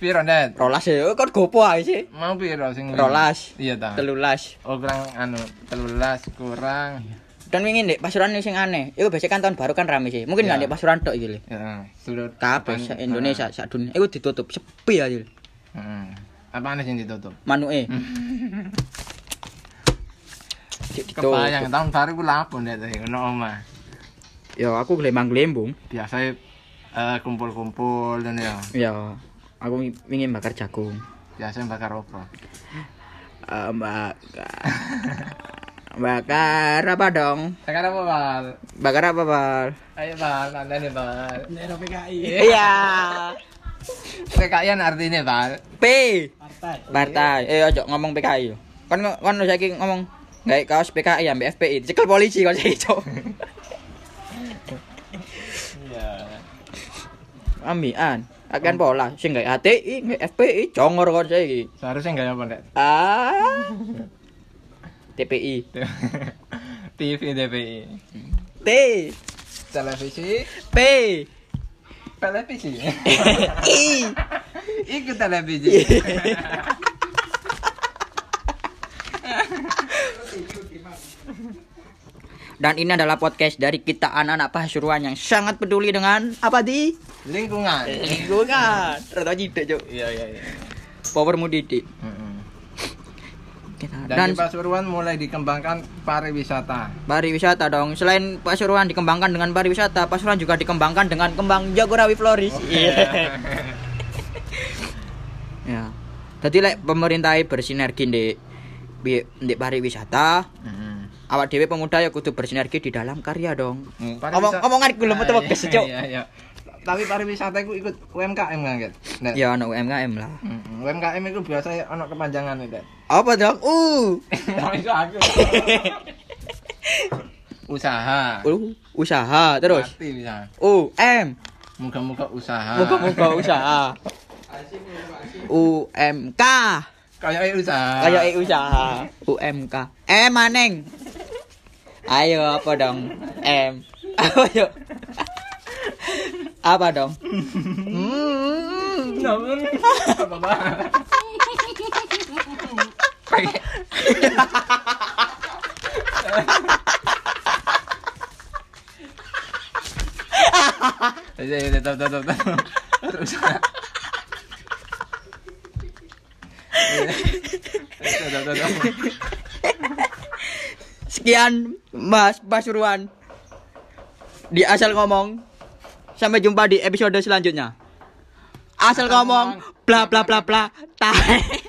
piro net? Rolas ya, kon gopo ae sih. Mau piro sing Rolas. Iya ta. Telulas. Oh kurang anu 13 kurang Dan wingi ndek Pasuruan ini sing aneh. Iku biasanya kan tahun baru kan rame sih. Mungkin Iya. nggak ndek Pasuruan tok iki le. ya seluruh Kabeh sak Indonesia, sak dunia. Iku ditutup sepi aja. Heeh. Apa aneh sing ditutup? Manuke. *laughs* Cik ditutup. Kebayang tahun baru ku lapo net ngono omah. Ya aku gelembang gelembung. Biasa eh kumpul-kumpul dan ya. Ya, aku ingin bakar jagung. Biasa bakar apa? Eh, bakar. bakar apa dong? Bakar apa, Bal? Bakar apa, Bal? Ayo, Bal, anda nih, Bal. Daerah PKI. Iya. PKIan artinya, Bal. P. Partai. Partai. Eh ojo ngomong PKI. yo. Kan kan saiki ngomong gawe kaos PKI ambek FPI, dicekel polisi kok saiki, Cok. Iya. Ambian. Akan pola sing gawe HTI, gawe FPI, congor kok saiki. Seharusnya enggak apa, Nek? Ah. TPI. TV DPI. T. Televisi, P. televisi. *laughs* I. Iku televisi. *laughs* *laughs* Dan ini adalah podcast dari kita anak-anak Pasuruan yang sangat peduli dengan apa di Lingkungan. lingkungan. *laughs* Rada jidik, Cok. Iya, iya, iya. Powermu didik. Heeh. Kita- Dan, Dan di Pasuruan mulai dikembangkan pariwisata. pariwisata dong. Selain Pasuruan dikembangkan dengan pariwisata, Pasuruan juga dikembangkan dengan kembang Jagorawi Floris. Iya. ya. Jadi lek pemerintah bersinergi di di, pariwisata, Heeh. Awak dewe pemuda ya kudu bersinergi di dalam karya dong. Hmm, Omong omongan iku lho metu Ah, wekes, iya, Cuk. Iya, iya. Tapi pariwisata itu ikut UMKM kan? Nek. Ya ono UMKM lah. Mm, UMKM itu biasa ono kepanjangan itu. Apa dong? Uh. *laughs* aku. *laughs* Usaha. Uh, usaha terus. Mati bisa. U M. Muka-muka usaha. Moga-moga usaha. UMK. Kayak usaha. Kayak usaha. UMK. Eh maneng. Ayo apa dong? M. Ayo. apa dong? Hmm. Apa banget? Iya, iya, tetap, tetap, tetap. Terus. Tetap, tetap, tetap. Sekian Mas Pasuruan di asal ngomong. Sampai jumpa di episode selanjutnya. Asal ngomong bla bla bla bla. Tai.